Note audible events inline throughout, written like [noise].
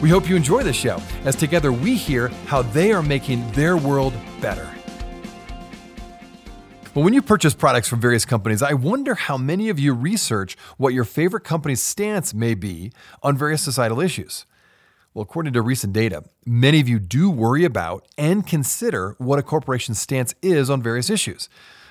We hope you enjoy the show as together we hear how they are making their world better. Well, when you purchase products from various companies, I wonder how many of you research what your favorite company's stance may be on various societal issues. Well, according to recent data, many of you do worry about and consider what a corporation's stance is on various issues.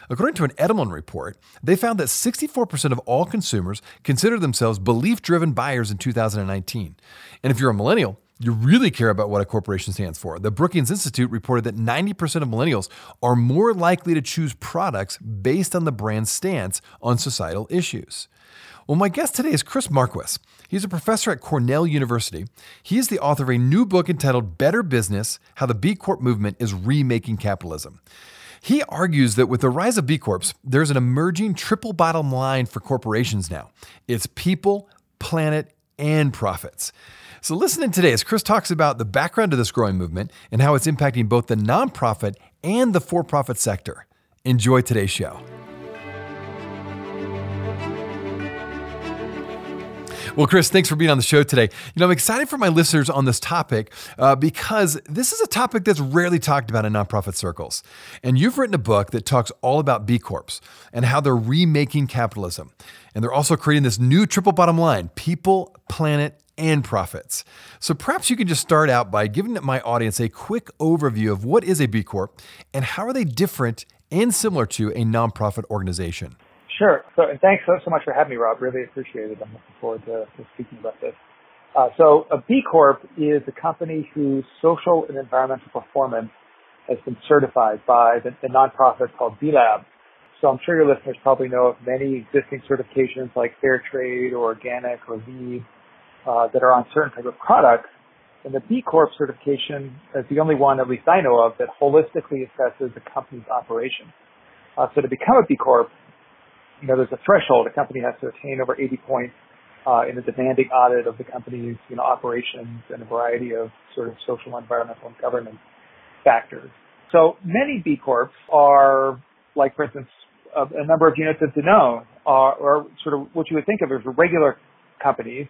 According to an Edelman report, they found that 64% of all consumers consider themselves belief driven buyers in 2019. And if you're a millennial, you really care about what a corporation stands for. The Brookings Institute reported that 90% of millennials are more likely to choose products based on the brand's stance on societal issues. Well, my guest today is Chris Marquis. He's a professor at Cornell University. He is the author of a new book entitled Better Business How the B Corp Movement is Remaking Capitalism. He argues that with the rise of B Corps, there's an emerging triple bottom line for corporations now it's people, planet, and profits. So, listen in today as Chris talks about the background of this growing movement and how it's impacting both the nonprofit and the for profit sector. Enjoy today's show. Well, Chris, thanks for being on the show today. You know, I'm excited for my listeners on this topic uh, because this is a topic that's rarely talked about in nonprofit circles. And you've written a book that talks all about B Corps and how they're remaking capitalism. And they're also creating this new triple bottom line people, planet, and profits. So perhaps you can just start out by giving my audience a quick overview of what is a B Corp and how are they different and similar to a nonprofit organization. Sure. So, and thanks so, so much for having me, Rob. Really appreciate it. I'm looking forward to, to speaking about this. Uh, so, a B Corp is a company whose social and environmental performance has been certified by the, the nonprofit called B Lab. So, I'm sure your listeners probably know of many existing certifications like Fair Trade or Organic or LEED uh, that are on certain type of products. And the B Corp certification is the only one, at least I know of, that holistically assesses the company's operation. Uh, so to become a B Corp, you know, there's a threshold a company has to attain over 80 points uh, in a demanding audit of the company's, you know, operations and a variety of sort of social, environmental, and governance factors. So many B Corps are, like, for instance, a, number of units of Danone are, or sort of what you would think of as regular companies,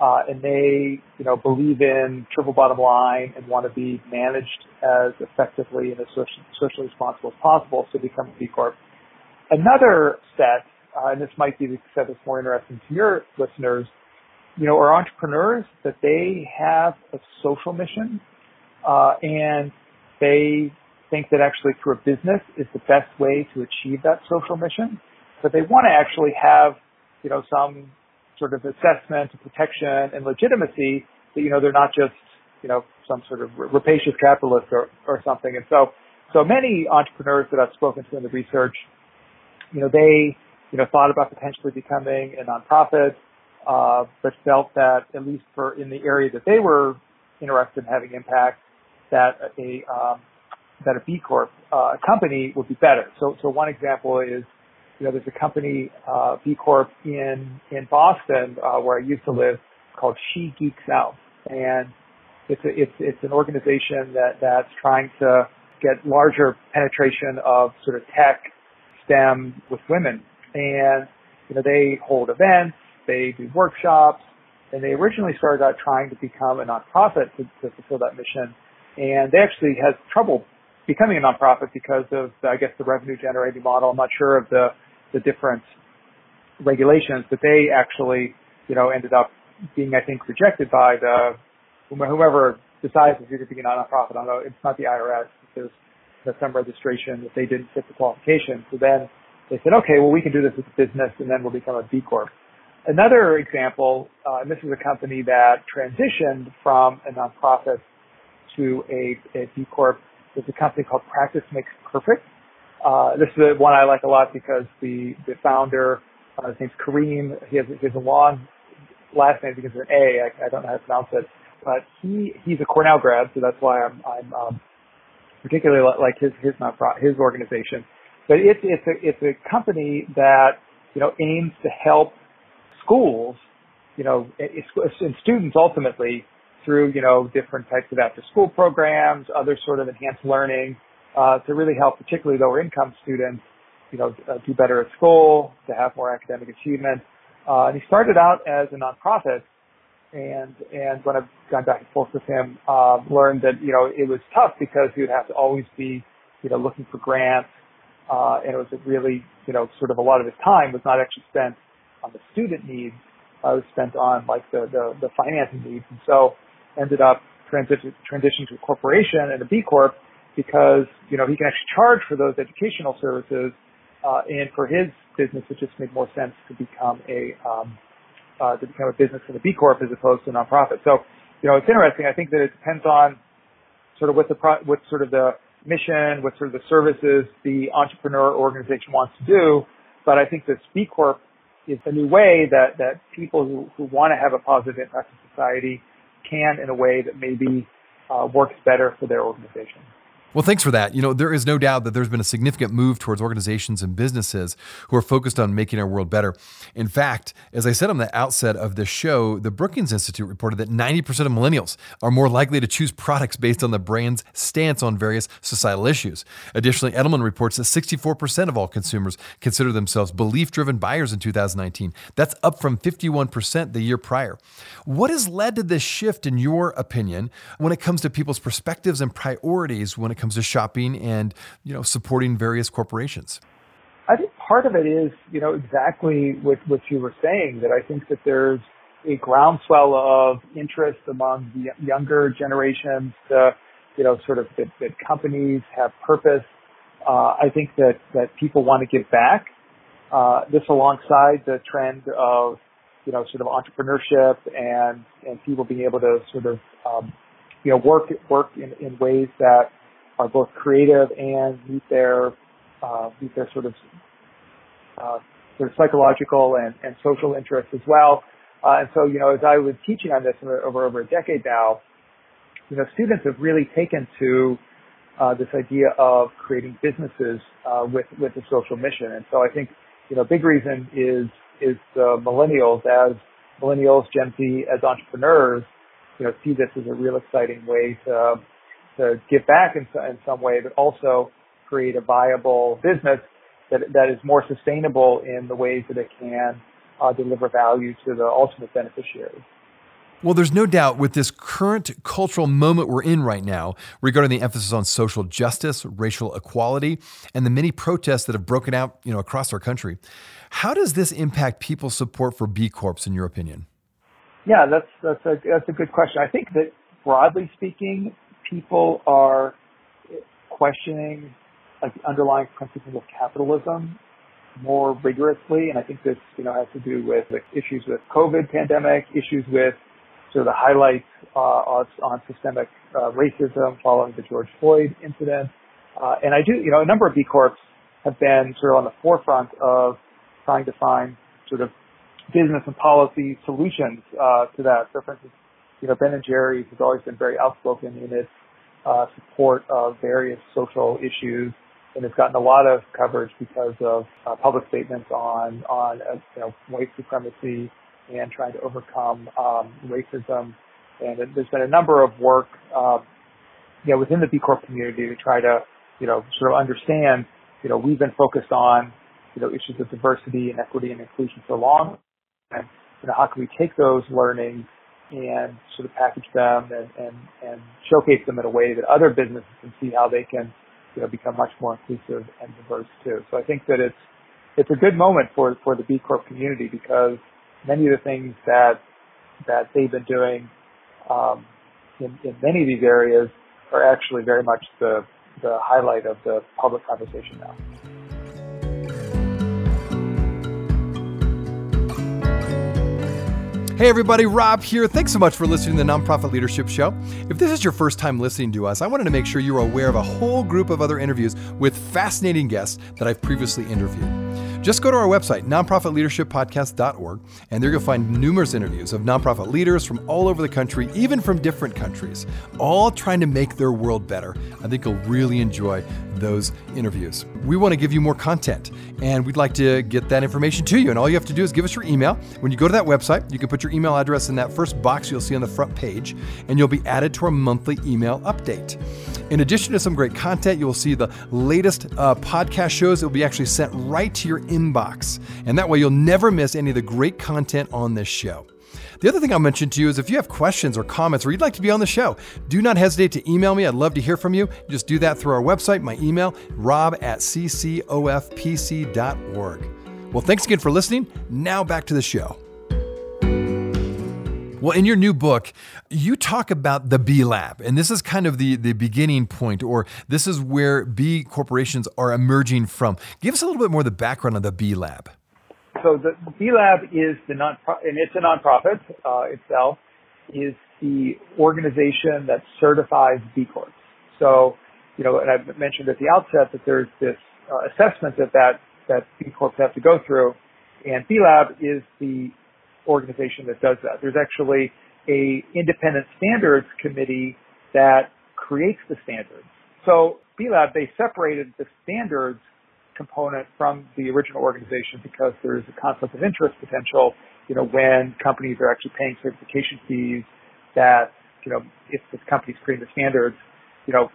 uh, and they, you know, believe in triple bottom line and want to be managed as effectively and as socially responsible as possible to become a B Corp. Another set, uh, and this might be the set that's more interesting to your listeners, you know, are entrepreneurs that they have a social mission, uh, and they think that actually through a business is the best way to achieve that social mission. But they want to actually have, you know, some sort of assessment, and protection, and legitimacy that, you know, they're not just, you know, some sort of rapacious capitalist or, or something. And so, so many entrepreneurs that I've spoken to in the research you know, they, you know, thought about potentially becoming a nonprofit, uh, but felt that at least for in the area that they were interested in having impact, that a um, that a B Corp uh, company would be better. So, so one example is, you know, there's a company uh, B Corp in in Boston uh, where I used to live called She Geeks Out, and it's a, it's it's an organization that that's trying to get larger penetration of sort of tech STEM with women. And, you know, they hold events, they do workshops, and they originally started out trying to become a nonprofit to, to fulfill that mission. And they actually had trouble becoming a nonprofit because of, I guess, the revenue generating model. I'm not sure of the, the different regulations, but they actually, you know, ended up being, I think, rejected by the, whomever decides if you're to be a nonprofit. I don't know, it's not the IRS. There's some registration that they didn't fit the qualification. So then they said, okay, well, we can do this as a business and then we'll become a B Corp. Another example, uh, and this is a company that transitioned from a nonprofit to a, a B Corp, is a company called Practice Makes Perfect. Uh, this is the one I like a lot because the, the founder, uh, his name's Kareem. He has, he has a long last name because it's an A. I, I don't know how to pronounce it. but he he's a Cornell grad, so that's why I'm I'm um, particularly like his his nonprofit his organization. But it's it's a it's a company that you know aims to help schools, you know, and students ultimately through you know different types of after school programs, other sort of enhanced learning, uh, to really help particularly lower income students, you know, uh, do better at school, to have more academic achievement. Uh, and he started out as a nonprofit and and when I've gone back and forth with him, um, learned that you know it was tough because he would have to always be you know looking for grants, uh, and it was really you know sort of a lot of his time was not actually spent on the student needs, uh, was spent on like the the, the financing needs, and so ended up transition transitioning to a corporation and a B corp because you know he can actually charge for those educational services, uh, and for his business it just made more sense to become a um, uh, to become a business in a B Corp as opposed to a nonprofit. So, you know, it's interesting. I think that it depends on sort of what the pro- what sort of the mission, what sort of the services the entrepreneur organization wants to do. But I think this B Corp is a new way that, that people who, who want to have a positive impact in society can in a way that maybe uh, works better for their organization. Well, thanks for that. You know, there is no doubt that there's been a significant move towards organizations and businesses who are focused on making our world better. In fact, as I said on the outset of this show, the Brookings Institute reported that 90% of millennials are more likely to choose products based on the brand's stance on various societal issues. Additionally, Edelman reports that 64% of all consumers consider themselves belief driven buyers in 2019. That's up from 51% the year prior. What has led to this shift, in your opinion, when it comes to people's perspectives and priorities when it comes comes to shopping and you know supporting various corporations? I think part of it is you know exactly what what you were saying that I think that there's a groundswell of interest among the younger generations to you know sort of that, that companies have purpose. Uh, I think that that people want to give back. Uh, this alongside the trend of you know sort of entrepreneurship and and people being able to sort of um, you know work work in, in ways that are both creative and meet their uh, meet their sort of uh, sort of psychological and, and social interests as well. Uh, and so, you know, as I was teaching on this over over a decade now, you know, students have really taken to uh, this idea of creating businesses uh, with with a social mission. And so, I think you know, big reason is is millennials as millennials, Gen Z as entrepreneurs, you know, see this as a real exciting way to to give back in, in some way, but also create a viable business that, that is more sustainable in the ways that it can uh, deliver value to the ultimate beneficiaries. Well, there's no doubt with this current cultural moment we're in right now regarding the emphasis on social justice, racial equality, and the many protests that have broken out, you know, across our country. How does this impact people's support for B Corps, in your opinion? Yeah, that's that's a that's a good question. I think that broadly speaking, people are questioning like the underlying principles of capitalism more rigorously, and I think this, you know, has to do with like, issues with COVID pandemic, issues with sort of the highlights uh, on, systemic uh, racism following the George Floyd incident, uh, and I do, you know, a number of B Corps have been sort of on the forefront of trying to find sort of business and policy solutions uh, to that. So, for instance, you know, Ben and Jerry's has always been very outspoken in its uh, support of various social issues, and it's gotten a lot of coverage because of uh, public statements on on uh, you know white supremacy and trying to overcome um, racism. And there's been a number of work, uh, you know, within the B Corp community to try to, you know, sort of understand, you know, we've been focused on, you know, issues of diversity and equity and inclusion for long, and you know, how can we take those learnings and sort of package them and, and, and showcase them in a way that other businesses can see how they can, you know, become much more inclusive and diverse too. So I think that it's, it's a good moment for, for the B Corp community because many of the things that, that they've been doing, um, in, in many of these areas are actually very much the, the highlight of the public conversation now. Hey, everybody, Rob here. Thanks so much for listening to the Nonprofit Leadership Show. If this is your first time listening to us, I wanted to make sure you're aware of a whole group of other interviews with fascinating guests that I've previously interviewed. Just go to our website, nonprofitleadershippodcast.org, and there you'll find numerous interviews of nonprofit leaders from all over the country, even from different countries, all trying to make their world better. I think you'll really enjoy those interviews. We want to give you more content, and we'd like to get that information to you. And all you have to do is give us your email. When you go to that website, you can put your email address in that first box you'll see on the front page, and you'll be added to our monthly email update. In addition to some great content, you will see the latest uh, podcast shows that will be actually sent right to your inbox. And that way you'll never miss any of the great content on this show. The other thing I'll mention to you is if you have questions or comments or you'd like to be on the show, do not hesitate to email me. I'd love to hear from you. Just do that through our website, my email, rob at ccofpc.org. Well, thanks again for listening. Now back to the show. Well, in your new book, you talk about the B Lab, and this is kind of the, the beginning point, or this is where B corporations are emerging from. Give us a little bit more of the background on the B Lab. So the B Lab is the non, and it's a nonprofit uh, itself, is the organization that certifies B Corps. So, you know, and I mentioned at the outset that there's this uh, assessment that, that that B Corps have to go through, and B Lab is the organization that does that. There's actually a independent standards committee that creates the standards. So B-Lab, they separated the standards component from the original organization because there's a conflict of interest potential, you know, when companies are actually paying certification fees that, you know, if the company's creating the standards, you know,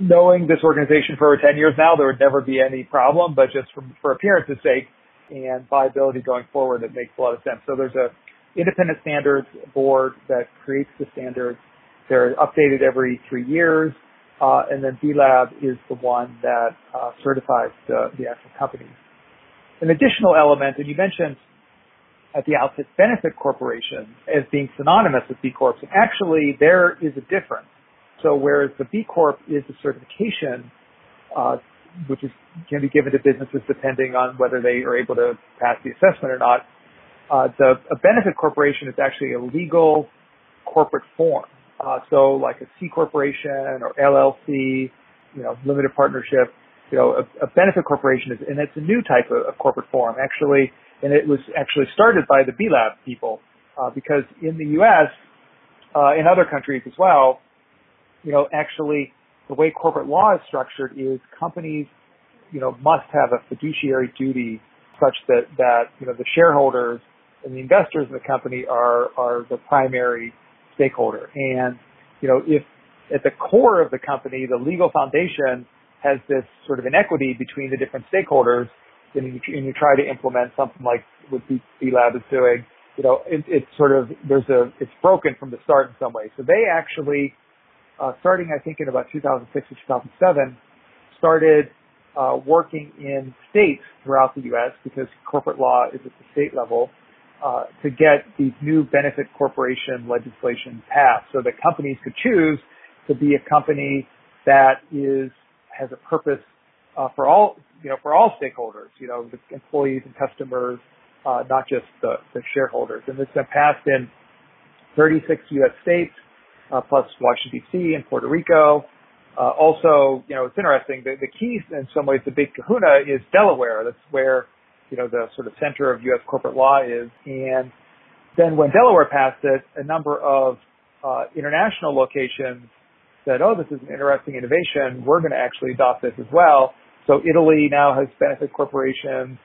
knowing this organization for over 10 years now, there would never be any problem, but just from, for appearance's sake, and viability going forward, it makes a lot of sense. So there's a independent standards board that creates the standards. They're updated every three years. Uh, and then B-Lab is the one that uh, certifies the, the actual companies. An additional element, and you mentioned at the outset benefit corporation as being synonymous with B Corps. And actually, there is a difference. So whereas the B Corp is a certification, uh, which is can be given to businesses depending on whether they are able to pass the assessment or not. Uh, the a benefit corporation is actually a legal corporate form. Uh, so like a C corporation or LLC, you know, limited partnership, you know, a, a benefit corporation is, and it's a new type of, of, corporate form actually, and it was actually started by the B Lab people, uh, because in the U.S., uh, in other countries as well, you know, actually the way corporate law is structured is companies, you know, must have a fiduciary duty such that, that, you know, the shareholders and the investors in the company are, are the primary stakeholder. And, you know, if at the core of the company, the legal foundation has this sort of inequity between the different stakeholders, and you, and you try to implement something like what B, Lab is doing, you know, it, it's sort of, there's a, it's broken from the start in some way. So they actually uh, starting I think in about 2006 or 2007, started uh, working in states throughout the U.S. because corporate law is at the state level uh, to get these new benefit corporation legislation passed, so that companies could choose to be a company that is has a purpose uh, for all you know for all stakeholders, you know, the employees and customers, uh, not just the, the shareholders. And this has been passed in 36 U.S. states uh, plus Washington D.C. and Puerto Rico. Uh, also, you know, it's interesting. The, the key, in some ways, the big Kahuna is Delaware. That's where, you know, the sort of center of U.S. corporate law is. And then when Delaware passed it, a number of uh, international locations said, "Oh, this is an interesting innovation. We're going to actually adopt this as well." So Italy now has benefit corporations.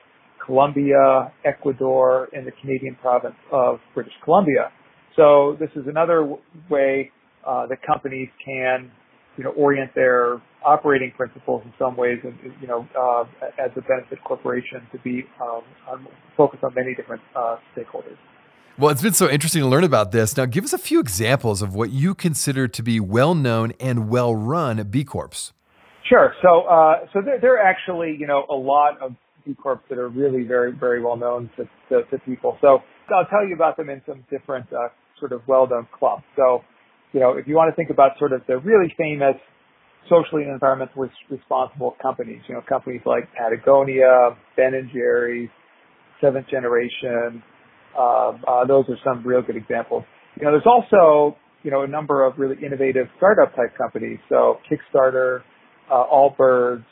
Colombia, Ecuador, and the Canadian province of British Columbia. So this is another way uh, that companies can, you know, orient their operating principles in some ways, and you know, uh, as a benefit corporation to be um, focused on many different uh, stakeholders. Well, it's been so interesting to learn about this. Now, give us a few examples of what you consider to be well-known and well-run B Corps. Sure. So, uh, so there, there, are actually, you know, a lot of B Corps that are really very, very well known to, to, to people. So, I'll tell you about them in some different uh, sort of well-known clubs. So, you know, if you want to think about sort of the really famous socially and environmentally responsible companies, you know, companies like Patagonia, Ben and Jerry's, Seventh Generation, uh, uh, those are some real good examples. You know, there's also, you know, a number of really innovative startup type companies. So Kickstarter, uh, Allbirds,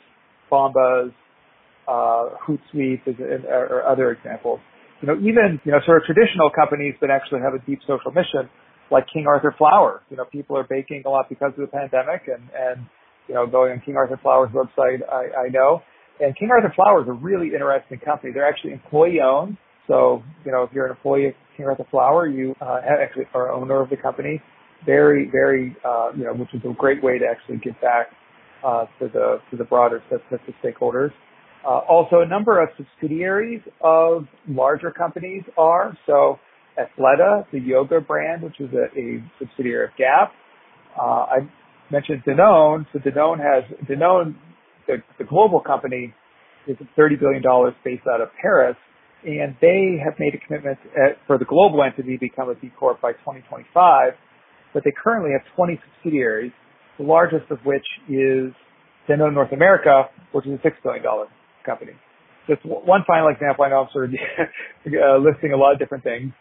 Bombas, uh, Hootsuite is, or other examples. You know, even, you know, sort of traditional companies that actually have a deep social mission, like King Arthur Flour. You know, people are baking a lot because of the pandemic and, and, you know, going on King Arthur Flour's website, I, I know. And King Arthur Flour is a really interesting company. They're actually employee owned. So, you know, if you're an employee of King Arthur Flour, you uh, actually are owner of the company. Very, very, uh, you know, which is a great way to actually give back uh, to the to the broader set of stakeholders. Uh, also, a number of subsidiaries of larger companies are so. Athleta, the yoga brand, which is a, a subsidiary of Gap. Uh, I mentioned Danone. So Danone has Danone, the, the global company, is $30 billion based out of Paris, and they have made a commitment at, for the global entity to become a B Corp by 2025. But they currently have 20 subsidiaries, the largest of which is Danone North America, which is a $6 billion company. Just one final example, I know I'm sort of [laughs] listing a lot of different things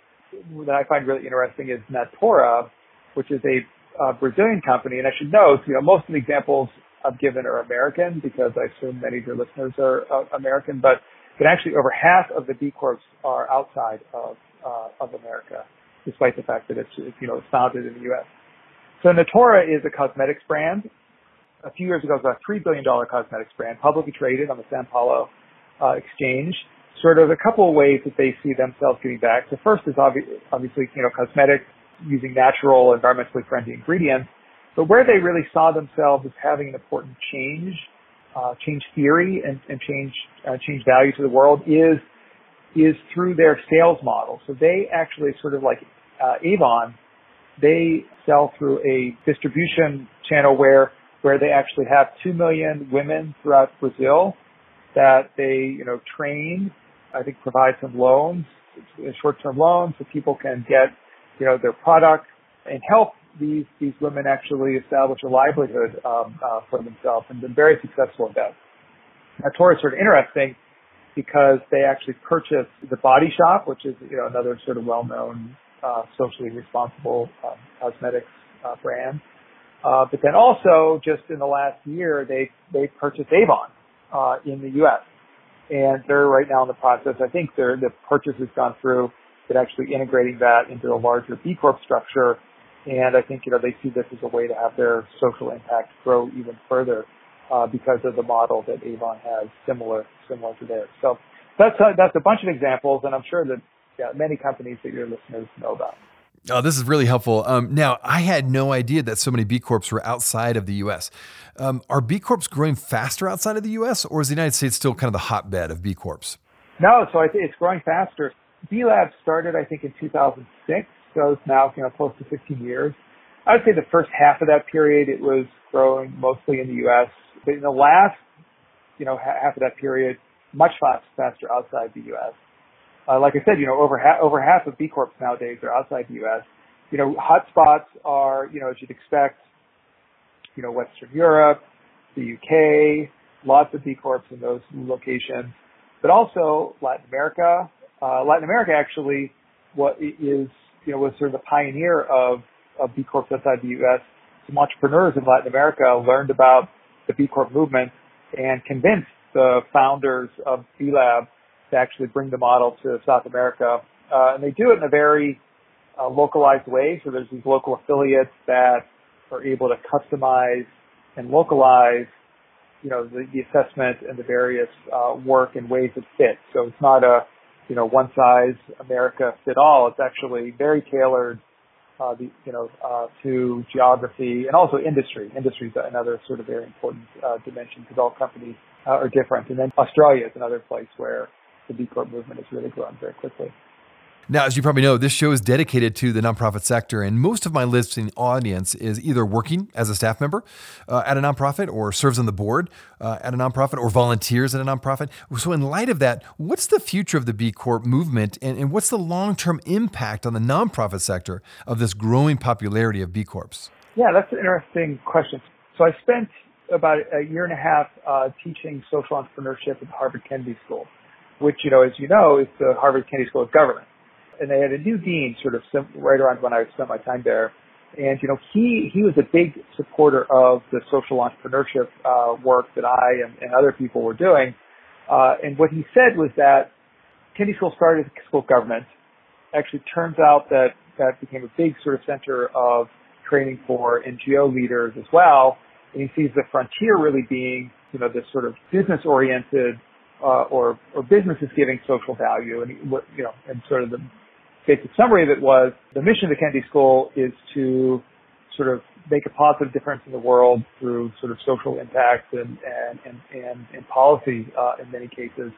that I find really interesting is Natura, which is a Brazilian company. And I should note, you know, most of the examples I've given are American because I assume many of your listeners are uh, American, but but actually over half of the B Corps are outside of uh, of America, despite the fact that it's you know it's founded in the U.S. So Natura is a cosmetics brand. A few years ago, it was a three billion dollar cosmetics brand, publicly traded on the San Paulo uh, exchange. Sort of a couple of ways that they see themselves getting back. The first is obvi- obviously you know cosmetics using natural, environmentally friendly ingredients. But where they really saw themselves as having an important change uh, change theory and, and change uh, change value to the world is is through their sales model. So they actually sort of like uh, Avon, they sell through a distribution channel where where they actually have two million women throughout Brazil that they you know train. I think provide some loans, short-term loans, so people can get you know their product and help these these women actually establish a livelihood um, uh, for themselves and been very successful at that. Natura is sort of interesting because they actually purchased the Body Shop, which is you know another sort of well-known uh, socially responsible um, cosmetics uh, brand. Uh, but then also, just in the last year, they they purchased Avon uh, in the U.S. and they're right now in the process. I think the purchase has gone through, but actually integrating that into a larger B Corp structure and I think, you know, they see this as a way to have their social impact grow even further uh, because of the model that Avon has similar similar to theirs. So that's a, that's a bunch of examples, and I'm sure that yeah, many companies that your listeners know about. Oh, this is really helpful. Um, now, I had no idea that so many B Corps were outside of the U.S. Um, are B Corps growing faster outside of the U.S., or is the United States still kind of the hotbed of B Corps? No, so it's growing faster. B Lab started, I think, in 2006 goes now, you know, close to 15 years. I would say the first half of that period, it was growing mostly in the U.S. But in the last, you know, half of that period, much faster outside the U.S. Uh, like I said, you know, over half, over half of B Corps nowadays are outside the U.S. You know, hotspots are, you know, as you'd expect, you know, Western Europe, the U.K., lots of B Corps in those locations, but also Latin America. Uh, Latin America actually what is you know, was sort of the pioneer of, of B Corps outside the U.S. Some entrepreneurs in Latin America learned about the B Corp movement and convinced the founders of B Lab to actually bring the model to South America. Uh, and they do it in a very uh, localized way. So there's these local affiliates that are able to customize and localize, you know, the, the assessment and the various uh, work and ways it fits. So it's not a you know, one size America fit all. It's actually very tailored, uh, the, you know, uh, to geography and also industry. Industry is another sort of very important uh, dimension because all companies uh, are different. And then Australia is another place where the B Corp movement has really grown very quickly. Now, as you probably know, this show is dedicated to the nonprofit sector, and most of my listening audience is either working as a staff member uh, at a nonprofit, or serves on the board uh, at a nonprofit, or volunteers at a nonprofit. So, in light of that, what's the future of the B Corp movement, and, and what's the long term impact on the nonprofit sector of this growing popularity of B Corps? Yeah, that's an interesting question. So, I spent about a year and a half uh, teaching social entrepreneurship at the Harvard Kennedy School, which, you know, as you know, is the Harvard Kennedy School of Government and they had a new dean sort of right around when I spent my time there. And, you know, he, he was a big supporter of the social entrepreneurship, uh, work that I and, and other people were doing. Uh, and what he said was that Kennedy School started as a school of government. Actually, turns out that that became a big sort of center of training for NGO leaders as well. And he sees the frontier really being, you know, this sort of business-oriented uh, or or businesses giving social value. And you know, and sort of the basic summary of it was the mission of the Kennedy School is to sort of make a positive difference in the world through sort of social impact and and and and, and policy uh, in many cases,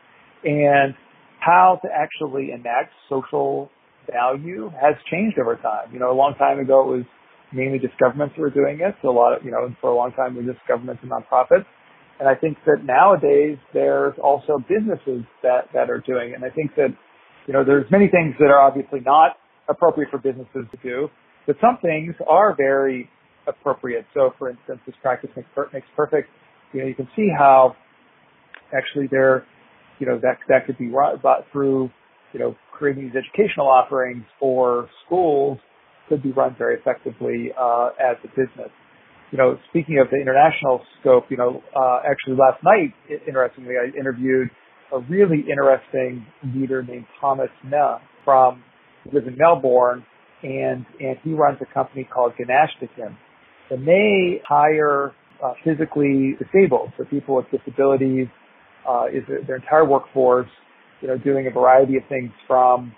and how to actually enact social value has changed over time. You know, a long time ago it was mainly just governments were doing it. So a lot of you know, for a long time it was just governments and nonprofits. And I think that nowadays there's also businesses that that are doing it. And I think that you know, there's many things that are obviously not appropriate for businesses to do, but some things are very appropriate. So, for instance, this practice makes, makes perfect. You know, you can see how actually there, you know, that that could be brought through, you know, creating these educational offerings for schools could be run very effectively uh, as a business. You know, speaking of the international scope, you know, uh, actually last night, interestingly, I interviewed a really interesting leader named Thomas Nah from lives in Melbourne, and and he runs a company called Ganashtikin, and they hire uh, physically disabled, so people with disabilities, uh, is their entire workforce, you know, doing a variety of things from,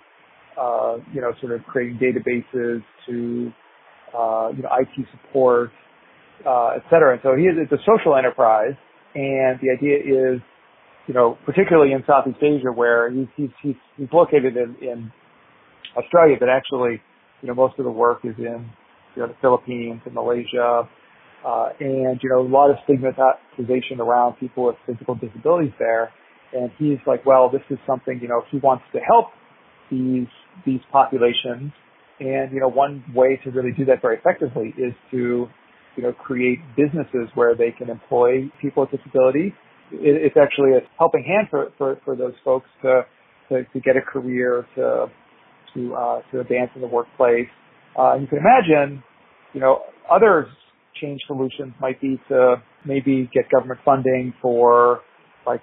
uh, you know, sort of creating databases to, uh, you know, IT support, uh, et cetera. And so he is, it's a social enterprise, and the idea is you know, particularly in Southeast Asia where he's, he's, he's, he's located in, in Australia, but actually, you know, most of the work is in, you know, the Philippines and Malaysia, uh, and, you know, a lot of stigmatization around people with physical disabilities there. And he's like, well, this is something, you know, he wants to help these, these populations. And, you know, one way to really do that very effectively is to, you know, create businesses where they can employ people with disabilities it, it's actually a helping hand for, for, for those folks to, to, to get a career, to, to, uh, to advance in the workplace. Uh, you can imagine, you know, other change solutions might be to maybe get government funding for like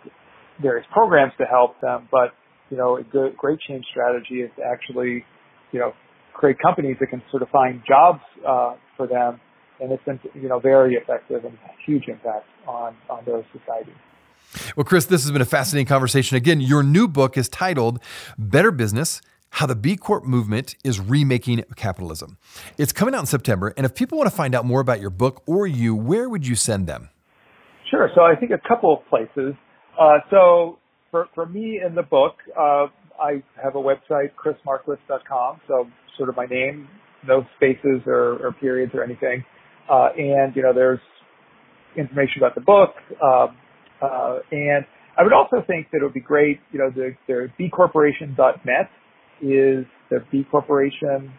various programs to help them, but you know, a good, great change strategy is to actually, you know, create companies that can sort of find jobs uh, for them, and it's been, you know, very effective and huge impact on on those societies. Well, Chris, this has been a fascinating conversation. Again, your new book is titled Better Business how the B Corp movement is remaking capitalism. It's coming out in September, and if people want to find out more about your book or you, where would you send them? Sure. So I think a couple of places. Uh, so for, for me in the book, uh, I have a website, chrismarquis.com. So sort of my name, no spaces or, or periods or anything. Uh, and, you know, there's information about the book, um, uh, and I would also think that it would be great, you know, the, B the bcorporation.net is the B Corporation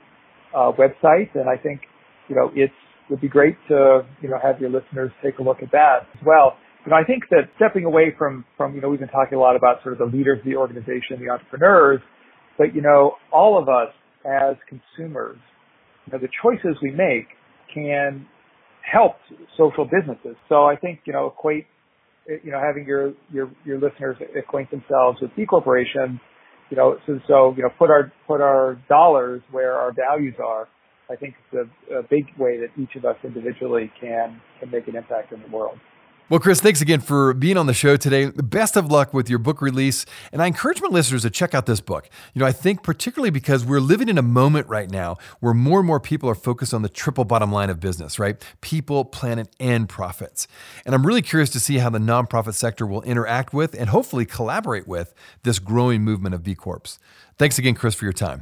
uh, website, and I think, you know, it would be great to, you know, have your listeners take a look at that as well. You know, I think that stepping away from, from, you know, we've been talking a lot about sort of the leaders of the organization, the entrepreneurs, but, you know, all of us as consumers, you know, the choices we make can help social businesses. So I think, you know, equate you know, having your, your, your listeners acquaint themselves with B corporations, you know, so, so, you know, put our, put our dollars where our values are. I think it's a, a big way that each of us individually can, can make an impact in the world. Well, Chris, thanks again for being on the show today. Best of luck with your book release. And I encourage my listeners to check out this book. You know, I think particularly because we're living in a moment right now where more and more people are focused on the triple bottom line of business, right? People, planet, and profits. And I'm really curious to see how the nonprofit sector will interact with and hopefully collaborate with this growing movement of B Corps. Thanks again, Chris, for your time.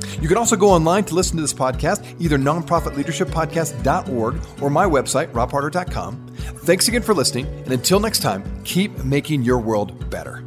You can also go online to listen to this podcast, either nonprofitleadershippodcast.org or my website, robharder.com. Thanks again for listening, and until next time, keep making your world better.